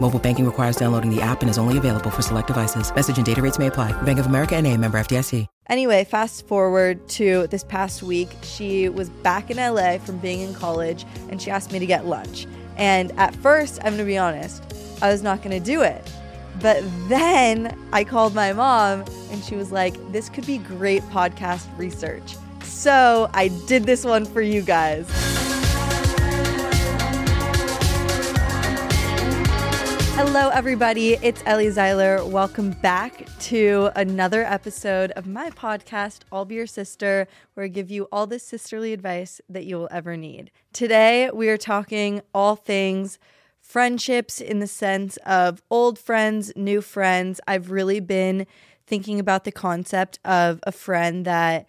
Mobile banking requires downloading the app and is only available for select devices. Message and data rates may apply. Bank of America and a member FDIC. Anyway, fast forward to this past week. She was back in LA from being in college and she asked me to get lunch. And at first, I'm going to be honest, I was not going to do it. But then I called my mom and she was like, this could be great podcast research. So I did this one for you guys. Hello, everybody. It's Ellie Zeiler. Welcome back to another episode of my podcast, I'll Be Your Sister, where I give you all the sisterly advice that you will ever need. Today, we are talking all things friendships in the sense of old friends, new friends. I've really been thinking about the concept of a friend that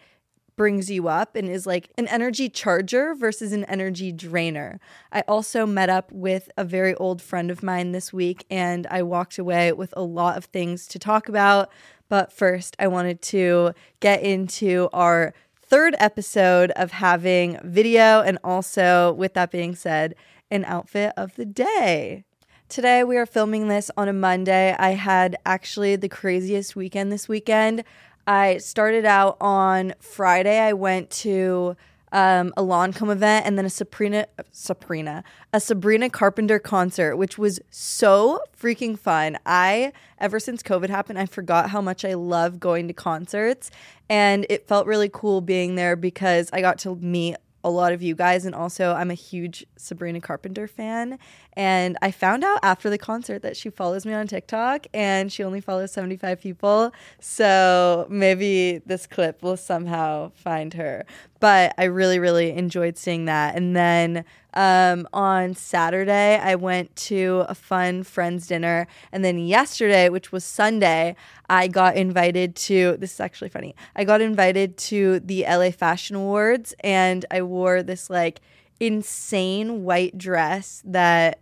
brings you up and is like an energy charger versus an energy drainer. I also met up with a very old friend of mine this week and I walked away with a lot of things to talk about. But first, I wanted to get into our third episode of having video and also, with that being said, an outfit of the day. Today, we are filming this on a Monday. I had actually the craziest weekend this weekend. I started out on Friday. I went to um, a Lancome event and then a Sabrina, Sabrina, a Sabrina Carpenter concert, which was so freaking fun. I, ever since COVID happened, I forgot how much I love going to concerts. And it felt really cool being there because I got to meet a lot of you guys and also I'm a huge Sabrina Carpenter fan. And I found out after the concert that she follows me on TikTok and she only follows 75 people. So maybe this clip will somehow find her but I really really enjoyed seeing that and then um, on Saturday, I went to a fun friends dinner. And then yesterday, which was Sunday, I got invited to this is actually funny. I got invited to the LA Fashion Awards and I wore this like insane white dress that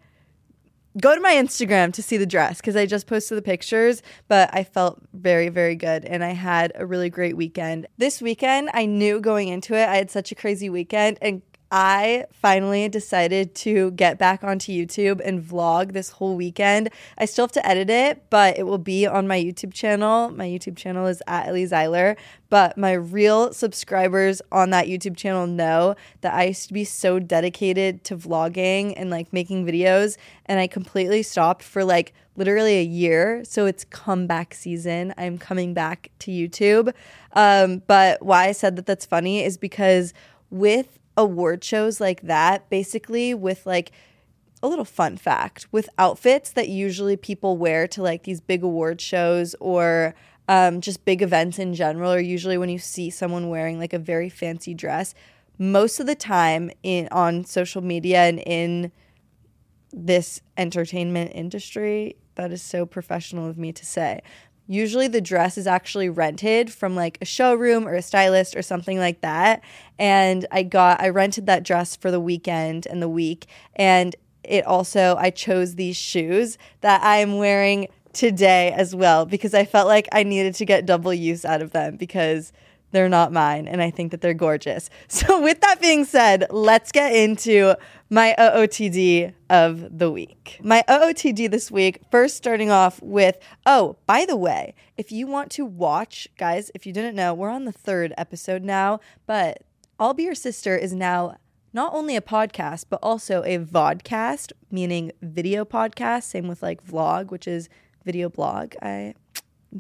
go to my Instagram to see the dress because I just posted the pictures, but I felt very, very good and I had a really great weekend. This weekend, I knew going into it, I had such a crazy weekend and I finally decided to get back onto YouTube and vlog this whole weekend. I still have to edit it, but it will be on my YouTube channel. My YouTube channel is at Ellie Zeiler. But my real subscribers on that YouTube channel know that I used to be so dedicated to vlogging and like making videos, and I completely stopped for like literally a year. So it's comeback season. I'm coming back to YouTube. Um, but why I said that that's funny is because with award shows like that, basically with like a little fun fact with outfits that usually people wear to like these big award shows or um, just big events in general, or usually when you see someone wearing like a very fancy dress, most of the time in on social media and in this entertainment industry, that is so professional of me to say. Usually the dress is actually rented from like a showroom or a stylist or something like that. And I got I rented that dress for the weekend and the week and it also I chose these shoes that I am wearing today as well because I felt like I needed to get double use out of them because they're not mine and I think that they're gorgeous. So with that being said, let's get into my OOTD of the week. My OOTD this week, first starting off with, oh, by the way, if you want to watch, guys, if you didn't know, we're on the third episode now, but I'll Be Your Sister is now not only a podcast, but also a vodcast, meaning video podcast. Same with like vlog, which is video blog. I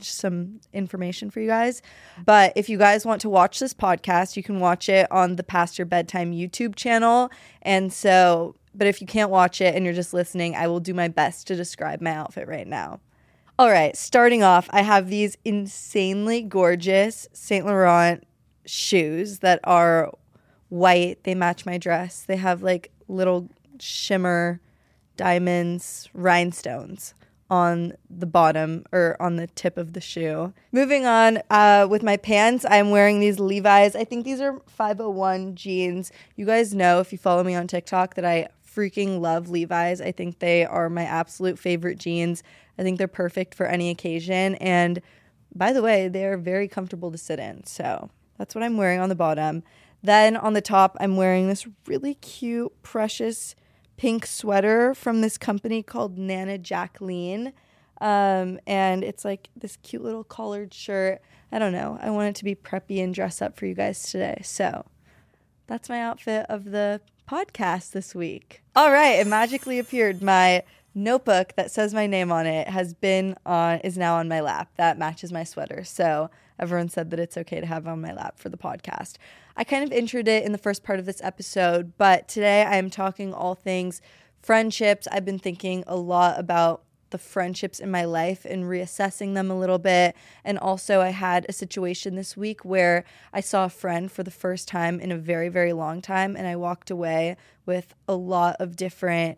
some information for you guys. But if you guys want to watch this podcast, you can watch it on the Past Your Bedtime YouTube channel. And so, but if you can't watch it and you're just listening, I will do my best to describe my outfit right now. All right, starting off, I have these insanely gorgeous Saint Laurent shoes that are white. They match my dress. They have like little shimmer diamonds, rhinestones on the bottom or on the tip of the shoe. Moving on uh, with my pants, I'm wearing these Levi's. I think these are 501 jeans. You guys know if you follow me on TikTok that I freaking love Levi's. I think they are my absolute favorite jeans. I think they're perfect for any occasion. And by the way, they're very comfortable to sit in. So that's what I'm wearing on the bottom. Then on the top, I'm wearing this really cute, precious pink sweater from this company called Nana Jacqueline. Um, and it's like this cute little collared shirt. I don't know. I want it to be preppy and dress up for you guys today. So that's my outfit of the podcast this week. All right, it magically appeared. My notebook that says my name on it has been on is now on my lap. That matches my sweater. So everyone said that it's okay to have on my lap for the podcast. I kind of introed it in the first part of this episode, but today I am talking all things friendships. I've been thinking a lot about the friendships in my life and reassessing them a little bit. And also, I had a situation this week where I saw a friend for the first time in a very, very long time, and I walked away with a lot of different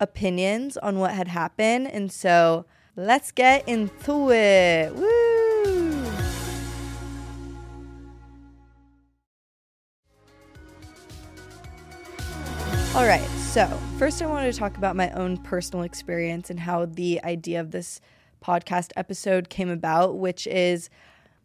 opinions on what had happened. And so, let's get into it. Woo! All right, so first I wanted to talk about my own personal experience and how the idea of this podcast episode came about, which is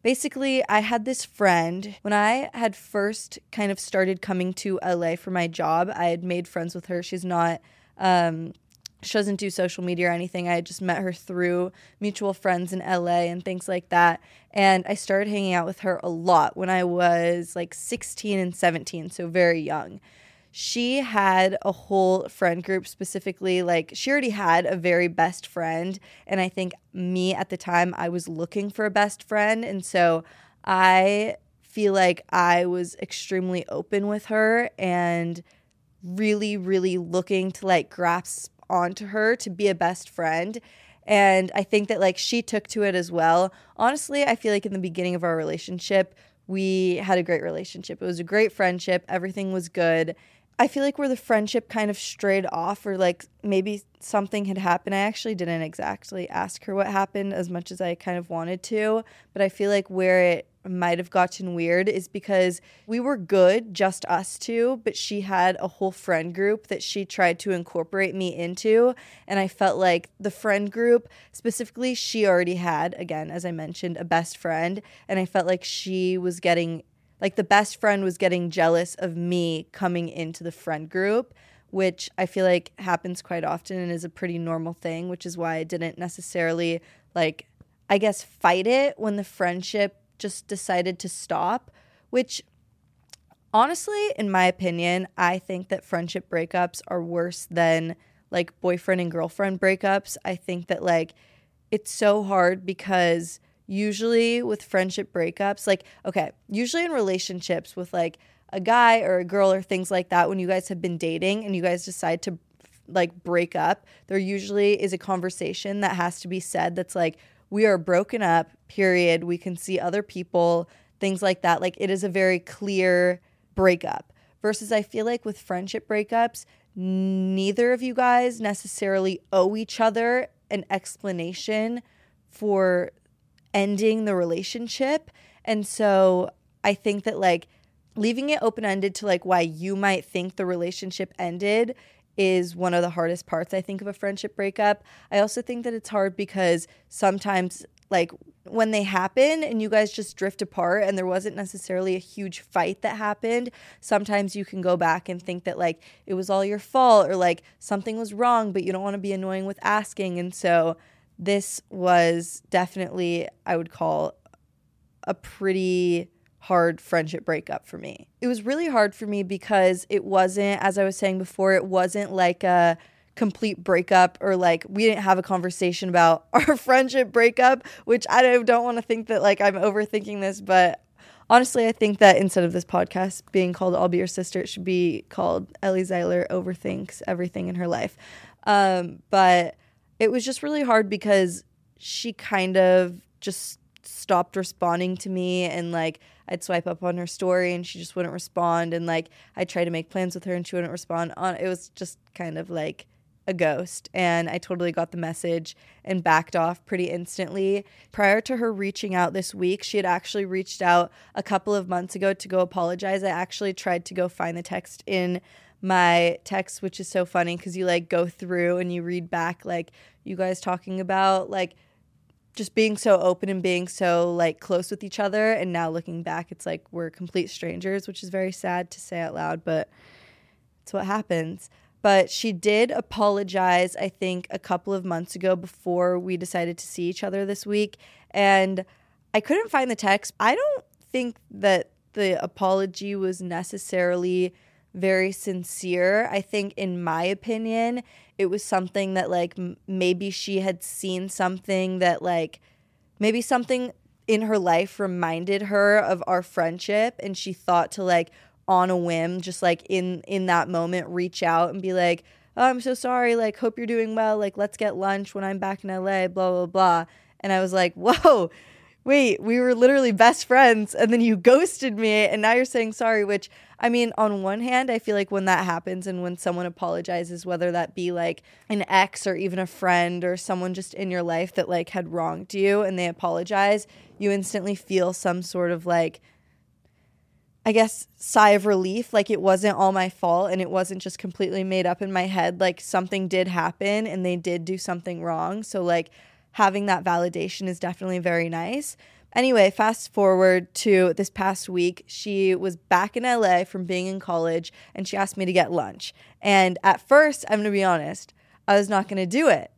basically I had this friend when I had first kind of started coming to LA for my job. I had made friends with her. She's not, um, she doesn't do social media or anything. I just met her through mutual friends in LA and things like that. And I started hanging out with her a lot when I was like 16 and 17, so very young she had a whole friend group specifically like she already had a very best friend and i think me at the time i was looking for a best friend and so i feel like i was extremely open with her and really really looking to like grasp onto her to be a best friend. And i think that like she took to it as well. Honestly i feel like in the beginning of our relationship we had a great relationship. It was a great friendship. Everything was good. I feel like where the friendship kind of strayed off, or like maybe something had happened. I actually didn't exactly ask her what happened as much as I kind of wanted to, but I feel like where it might have gotten weird is because we were good, just us two, but she had a whole friend group that she tried to incorporate me into. And I felt like the friend group, specifically, she already had, again, as I mentioned, a best friend. And I felt like she was getting like the best friend was getting jealous of me coming into the friend group, which I feel like happens quite often and is a pretty normal thing, which is why I didn't necessarily like, I guess, fight it when the friendship just decided to stop, which honestly, in my opinion, I think that friendship breakups are worse than like boyfriend and girlfriend breakups. I think that like it's so hard because usually with friendship breakups, like, okay, usually in relationships with like a guy or a girl or things like that, when you guys have been dating and you guys decide to like break up, there usually is a conversation that has to be said that's like, we are broken up, period. We can see other people, things like that. Like, it is a very clear breakup. Versus, I feel like with friendship breakups, neither of you guys necessarily owe each other an explanation for ending the relationship. And so I think that like leaving it open ended to like why you might think the relationship ended is one of the hardest parts I think of a friendship breakup. I also think that it's hard because sometimes like when they happen and you guys just drift apart and there wasn't necessarily a huge fight that happened, sometimes you can go back and think that like it was all your fault or like something was wrong, but you don't want to be annoying with asking. And so this was definitely, I would call, a pretty hard friendship breakup for me. It was really hard for me because it wasn't, as I was saying before, it wasn't like a complete breakup or like we didn't have a conversation about our friendship breakup, which I don't, don't want to think that like I'm overthinking this, but honestly, I think that instead of this podcast being called I'll Be Your Sister, it should be called Ellie Zeiler Overthinks Everything in Her Life. Um, but it was just really hard because she kind of just stopped responding to me and like I'd swipe up on her story and she just wouldn't respond and like I tried to make plans with her and she wouldn't respond on it was just kind of like a ghost and I totally got the message and backed off pretty instantly. Prior to her reaching out this week, she had actually reached out a couple of months ago to go apologize. I actually tried to go find the text in my text which is so funny cuz you like go through and you read back like you guys talking about like just being so open and being so like close with each other and now looking back it's like we're complete strangers which is very sad to say out loud but it's what happens. But she did apologize i think a couple of months ago before we decided to see each other this week and i couldn't find the text. I don't think that the apology was necessarily very sincere. I think in my opinion it was something that like m- maybe she had seen something that like maybe something in her life reminded her of our friendship and she thought to like on a whim just like in in that moment reach out and be like oh, i'm so sorry like hope you're doing well like let's get lunch when i'm back in la blah blah blah. And i was like whoa wait, we were literally best friends and then you ghosted me and now you're saying sorry, which I mean, on one hand, I feel like when that happens and when someone apologizes, whether that be like an ex or even a friend or someone just in your life that like had wronged you and they apologize, you instantly feel some sort of like, I guess, sigh of relief. Like it wasn't all my fault and it wasn't just completely made up in my head. Like something did happen and they did do something wrong. So, like, having that validation is definitely very nice. Anyway, fast forward to this past week. She was back in LA from being in college and she asked me to get lunch. And at first, I'm going to be honest, I was not going to do it.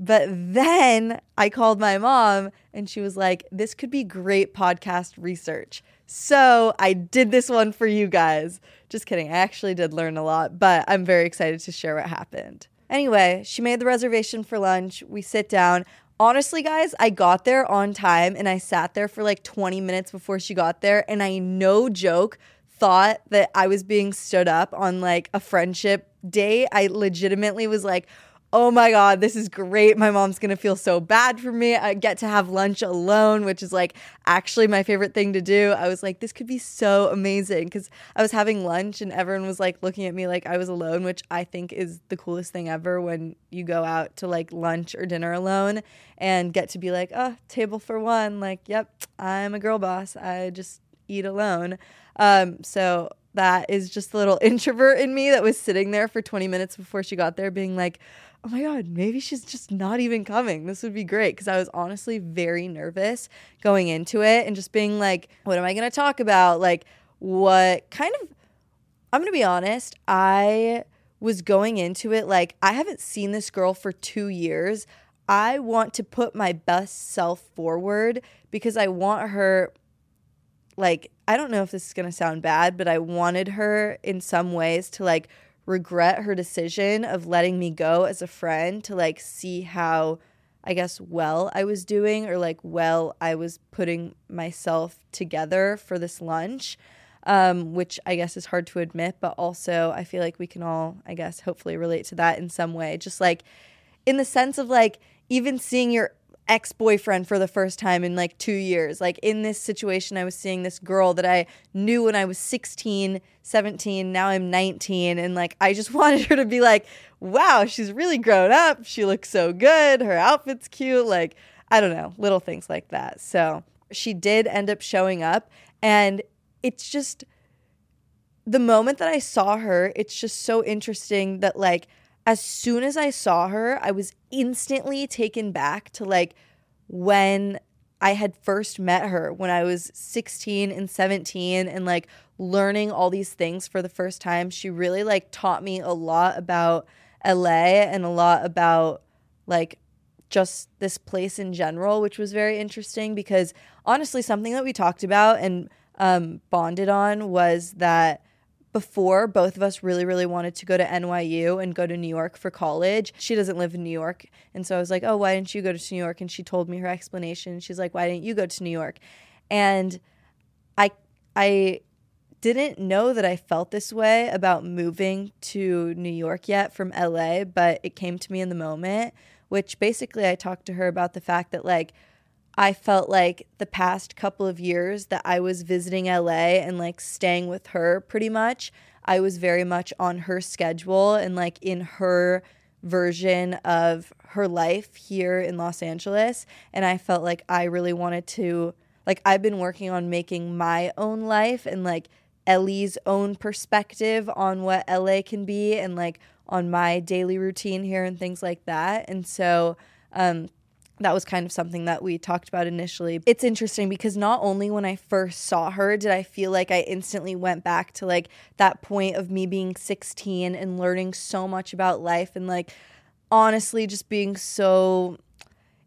But then I called my mom and she was like, This could be great podcast research. So I did this one for you guys. Just kidding. I actually did learn a lot, but I'm very excited to share what happened. Anyway, she made the reservation for lunch. We sit down honestly, guys, I got there on time and I sat there for like 20 minutes before she got there. And I, no joke, thought that I was being stood up on like a friendship day. I legitimately was like, oh my God, this is great. My mom's gonna feel so bad for me. I get to have lunch alone, which is like actually my favorite thing to do. I was like, this could be so amazing because I was having lunch and everyone was like looking at me like I was alone, which I think is the coolest thing ever when you go out to like lunch or dinner alone and get to be like, oh, table for one. Like, yep, I'm a girl boss. I just eat alone. Um, so that is just the little introvert in me that was sitting there for 20 minutes before she got there being like, oh my God, maybe she's just not even coming. This would be great. Cause I was honestly very nervous going into it and just being like, what am I going to talk about? Like, what kind of, I'm to be honest, I was going into it like, I haven't seen this girl for two years. I want to put my best self forward because I want her, like, I don't know if this is going to sound bad, but I wanted her in some ways to like regret her decision of letting me go as a friend to like see how I guess well I was doing or like well I was putting myself together for this lunch. Um, which I guess is hard to admit, but also I feel like we can all, I guess, hopefully relate to that in some way. Just like in the sense of like even seeing your ex boyfriend for the first time in like two years. Like in this situation, I was seeing this girl that I knew when I was 16, 17. Now I'm 19. And like I just wanted her to be like, wow, she's really grown up. She looks so good. Her outfit's cute. Like, I don't know, little things like that. So she did end up showing up. And it's just the moment that I saw her, it's just so interesting that like, as soon as I saw her, I was instantly taken back to like when I had first met her when I was 16 and 17 and like learning all these things for the first time. She really like taught me a lot about LA and a lot about like just this place in general, which was very interesting because honestly, something that we talked about and um, bonded on was that before both of us really, really wanted to go to NYU and go to New York for college. She doesn't live in New York. And so I was like, oh, why didn't you go to New York? And she told me her explanation. She's like, why didn't you go to New York? And I, I, didn't know that I felt this way about moving to New York yet from LA, but it came to me in the moment, which basically I talked to her about the fact that like I felt like the past couple of years that I was visiting LA and like staying with her pretty much, I was very much on her schedule and like in her version of her life here in Los Angeles. And I felt like I really wanted to, like, I've been working on making my own life and like Ellie's own perspective on what LA can be and like on my daily routine here and things like that. And so, um, that was kind of something that we talked about initially. It's interesting because not only when I first saw her did I feel like I instantly went back to like that point of me being 16 and learning so much about life and like honestly just being so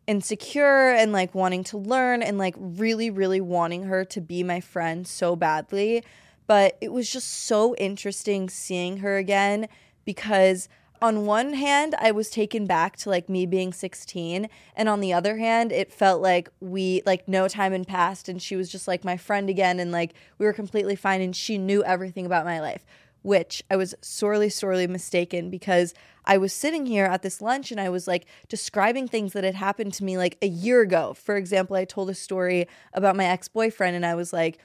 insecure and like wanting to learn and like really really wanting her to be my friend so badly but it was just so interesting seeing her again because on one hand, I was taken back to like me being 16. And on the other hand, it felt like we, like, no time had passed and she was just like my friend again. And like we were completely fine and she knew everything about my life, which I was sorely, sorely mistaken because I was sitting here at this lunch and I was like describing things that had happened to me like a year ago. For example, I told a story about my ex boyfriend and I was like,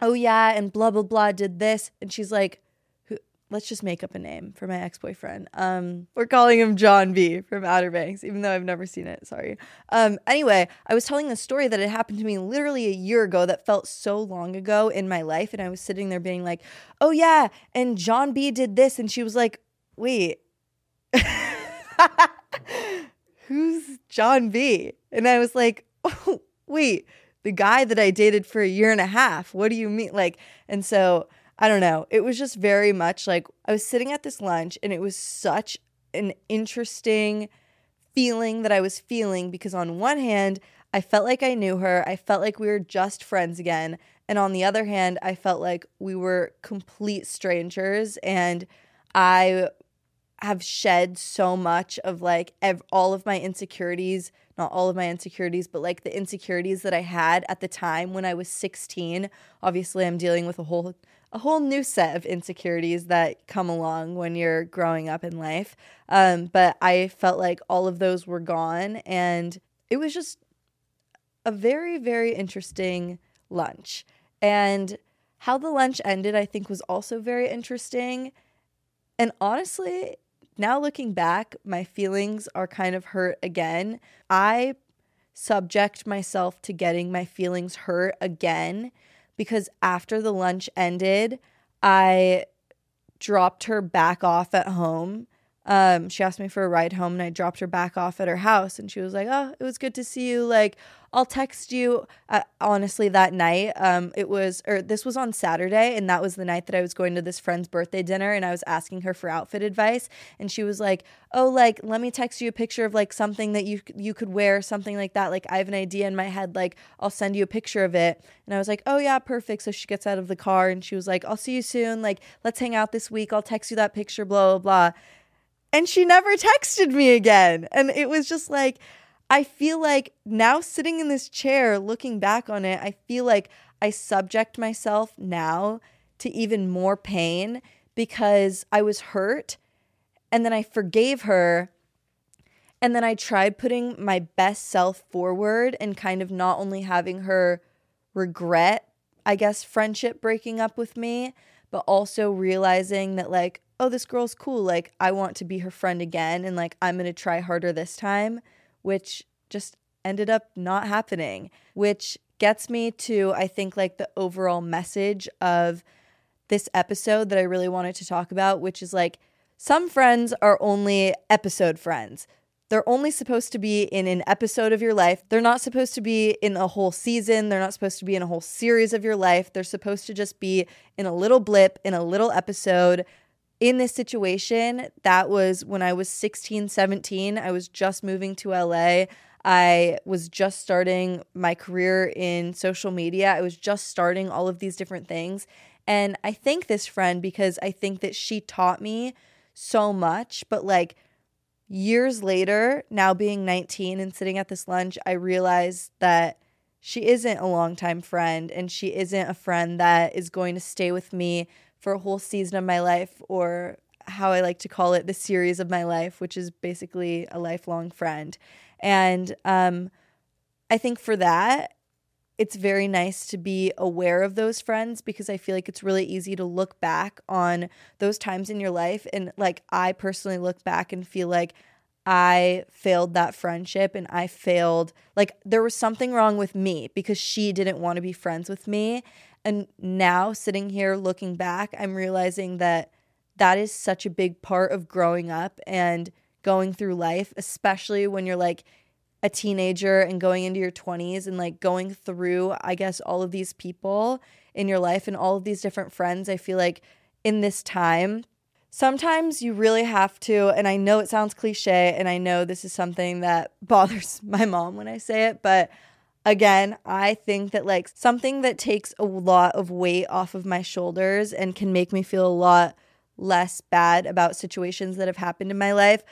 oh yeah, and blah, blah, blah did this. And she's like, let's just make up a name for my ex-boyfriend. Um, we're calling him John B from Outer Banks, even though I've never seen it. Sorry. Um, anyway, I was telling the story that had happened to me literally a year ago that felt so long ago in my life, and I was sitting there being like, "Oh yeah," and John B did this, and she was like, "Wait." Who's John B? And I was like, oh, wait, the guy that I dated for a year and a half. What do you mean? Like, and so I don't know. It was just very much like I was sitting at this lunch and it was such an interesting feeling that I was feeling because on one hand, I felt like I knew her. I felt like we were just friends again. And on the other hand, I felt like we were complete strangers and I have shed so much of like ev- all of my insecurities, not all of my insecurities, but like the insecurities that I had at the time when I was 16. Obviously, I'm dealing with a whole a whole new set of insecurities that come along when you're growing up in life. Um, but I felt like all of those were gone. And it was just a very, very interesting lunch. And how the lunch ended, I think, was also very interesting. And honestly, now looking back, my feelings are kind of hurt again. I subject myself to getting my feelings hurt again because after the lunch ended, I dropped her back off at home um, she asked me for a ride home and I dropped her back off at her house and she was like, "Oh, it was good to see you. Like, I'll text you." Uh, honestly, that night, um, it was or this was on Saturday and that was the night that I was going to this friend's birthday dinner and I was asking her for outfit advice and she was like, "Oh, like let me text you a picture of like something that you you could wear, something like that. Like I have an idea in my head, like I'll send you a picture of it." And I was like, "Oh yeah, perfect." So she gets out of the car and she was like, "I'll see you soon. Like let's hang out this week. I'll text you that picture, blah blah blah." And she never texted me again. And it was just like, I feel like now sitting in this chair, looking back on it, I feel like I subject myself now to even more pain because I was hurt and then I forgave her. And then I tried putting my best self forward and kind of not only having her regret, I guess, friendship breaking up with me, but also realizing that, like, oh, this girl's cool. Like, I want to be her friend again. And like, I'm going to try harder this time, which just ended up not happening, which gets me to, I think, like the overall message of this episode that I really wanted to talk about, which is like, some friends are only episode friends. They're only supposed to be in an episode of your life. They're not supposed to be in a whole season. They're not supposed to be in a whole series of your life. They're supposed to just be in a little blip, in a little episode in this situation, that was when I was 16, 17. I was just moving to LA. I was just starting my career in social media. I was just starting all of these different things. And I thank this friend because I think that she taught me so much, but like years later, now being 19 and sitting at this lunch, I realized that she isn't a longtime friend and she isn't a friend that is going to stay with me for a whole season of my life or how I like to call it the series of my life, which is basically a lifelong friend. And um, I think for that, it's very nice to be aware of those friends because I feel like it's really easy to look back on those times in your life. And like, I personally look back and feel like I failed that friendship and I failed, like, there was something wrong with me because she didn't want to be friends with me. And now, sitting here looking back, I'm realizing that that is such a big part of growing up and going through life, especially when you're like a teenager and going into your 20s and like going through, I guess, all of these people in your life and all of these different friends. I feel like in this time, sometimes you really have to, and I know it sounds cliche, and I know this is something that bothers my mom when I say it, but again, I think that like something that takes a lot of weight off of my shoulders and can make me feel a lot less bad about situations that have happened in my life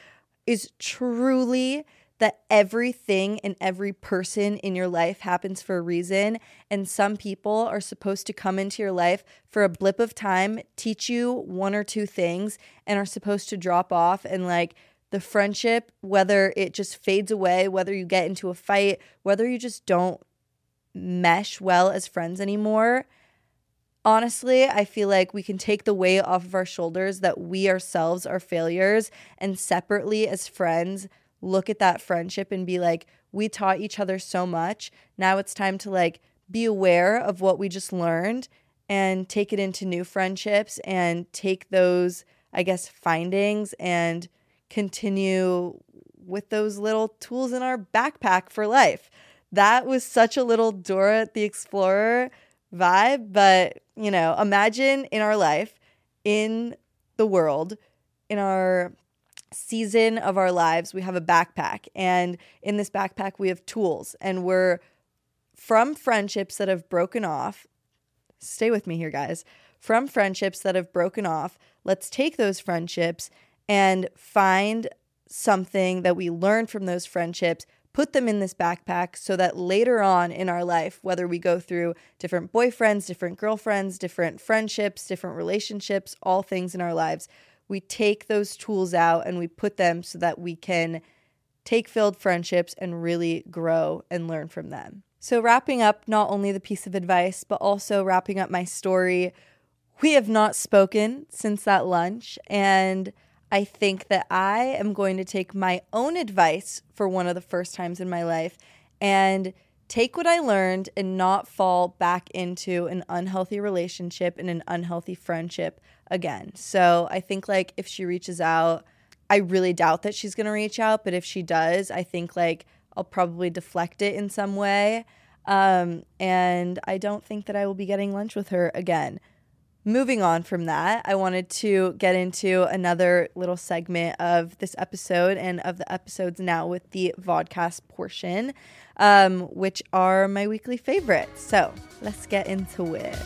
is truly that everything and every person in your life happens for a reason. And some people are supposed to come into your life for a blip of time, teach you one or two things, and are supposed to drop off. And like the friendship, whether it just fades away, whether you get into a fight, whether you just don't mesh well as friends anymore. Honestly, I feel like we can take the weight off of our shoulders that we ourselves are failures and separately as friends look at that friendship and be like, we taught each other so much. Now it's time to like be aware of what we just learned and take it into new friendships and take those, I guess, findings and continue with those little tools in our backpack for life. That was such a little Dora the Explorer vibe, but you know, imagine in our life, in the world, in our season of our lives, we have a backpack. And in this backpack, we have tools. And we're from friendships that have broken off. Stay with me here, guys. From friendships that have broken off, let's take those friendships and find something that we learn from those friendships, put them in this backpack so that later on in our life, whether we go through different boyfriends, different girlfriends, different friendships, different relationships, all things in our lives, we take those tools out and we put them so that we can take filled friendships and really grow and learn from them. So, wrapping up not only the piece of advice, but also wrapping up my story, we have not spoken since that lunch. And I think that I am going to take my own advice for one of the first times in my life and take what I learned and not fall back into an unhealthy relationship and an unhealthy friendship again. So I think like if she reaches out, I really doubt that she's going to reach out, but if she does, I think like I'll probably deflect it in some way. Um, and I don't think that I will be getting lunch with her again. Moving on from that, I wanted to get into another little segment of this episode and of the episodes now with the vodcast portion, um, which are my weekly favorites. So let's get into it.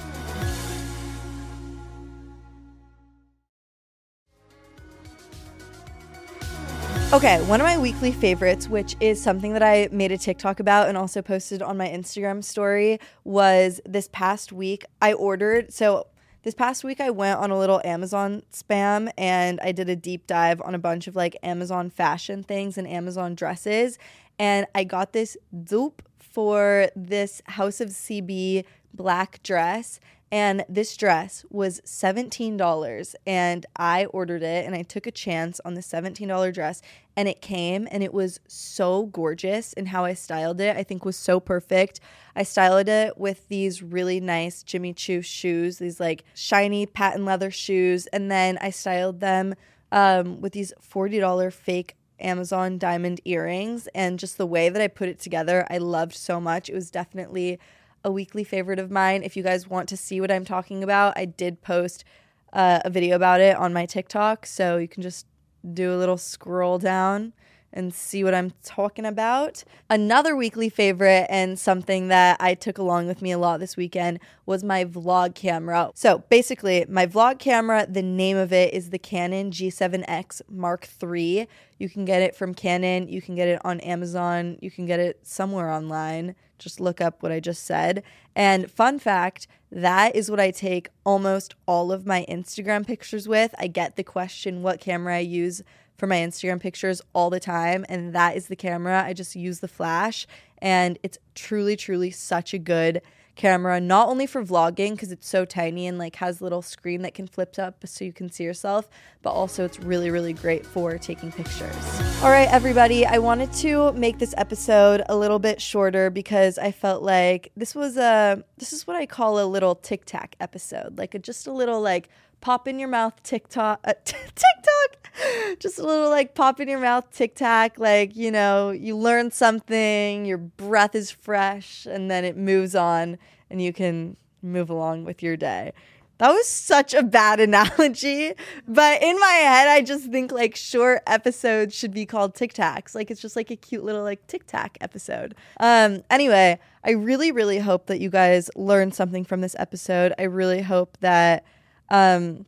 Okay, one of my weekly favorites, which is something that I made a TikTok about and also posted on my Instagram story, was this past week. I ordered, so this past week I went on a little Amazon spam and I did a deep dive on a bunch of like Amazon fashion things and Amazon dresses. And I got this dupe for this House of CB black dress. And this dress was $17 and I ordered it and I took a chance on the $17 dress and it came and it was so gorgeous and how I styled it I think was so perfect. I styled it with these really nice Jimmy Choo shoes, these like shiny patent leather shoes and then I styled them um, with these $40 fake Amazon diamond earrings and just the way that I put it together I loved so much. It was definitely a weekly favorite of mine. If you guys want to see what I'm talking about, I did post uh, a video about it on my TikTok. So you can just do a little scroll down and see what I'm talking about. Another weekly favorite and something that I took along with me a lot this weekend was my vlog camera. So basically, my vlog camera, the name of it is the Canon G7X Mark III. You can get it from Canon, you can get it on Amazon, you can get it somewhere online. Just look up what I just said. And fun fact, that is what I take almost all of my Instagram pictures with. I get the question what camera I use for my Instagram pictures all the time, and that is the camera. I just use the flash, and it's truly, truly such a good camera, not only for vlogging because it's so tiny and like has little screen that can flip up so you can see yourself, but also it's really, really great for taking pictures. All right, everybody, I wanted to make this episode a little bit shorter because I felt like this was a this is what I call a little tic tac episode, like a, just a little like pop in your mouth TikTok, uh, TikTok, just a little like pop in your mouth TikTok. Like, you know, you learn something, your breath is fresh, and then it moves on and you can move along with your day. That was such a bad analogy, but in my head, I just think like short episodes should be called Tic Tacs. Like it's just like a cute little like Tic Tac episode. Um, anyway, I really, really hope that you guys learned something from this episode. I really hope that um,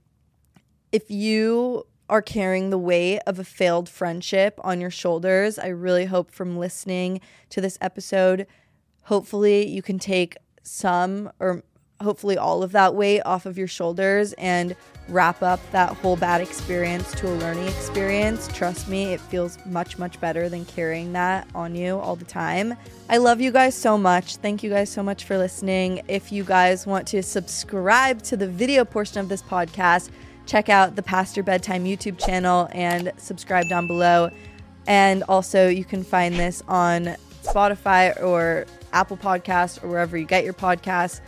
if you are carrying the weight of a failed friendship on your shoulders, I really hope from listening to this episode, hopefully you can take some or hopefully all of that weight off of your shoulders and wrap up that whole bad experience to a learning experience. Trust me, it feels much, much better than carrying that on you all the time. I love you guys so much. Thank you guys so much for listening. If you guys want to subscribe to the video portion of this podcast, check out the Past Your Bedtime YouTube channel and subscribe down below. And also, you can find this on Spotify or Apple Podcasts or wherever you get your podcasts.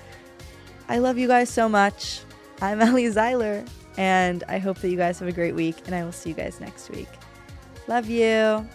I love you guys so much. I'm Ellie Zeiler, and I hope that you guys have a great week, and I will see you guys next week. Love you.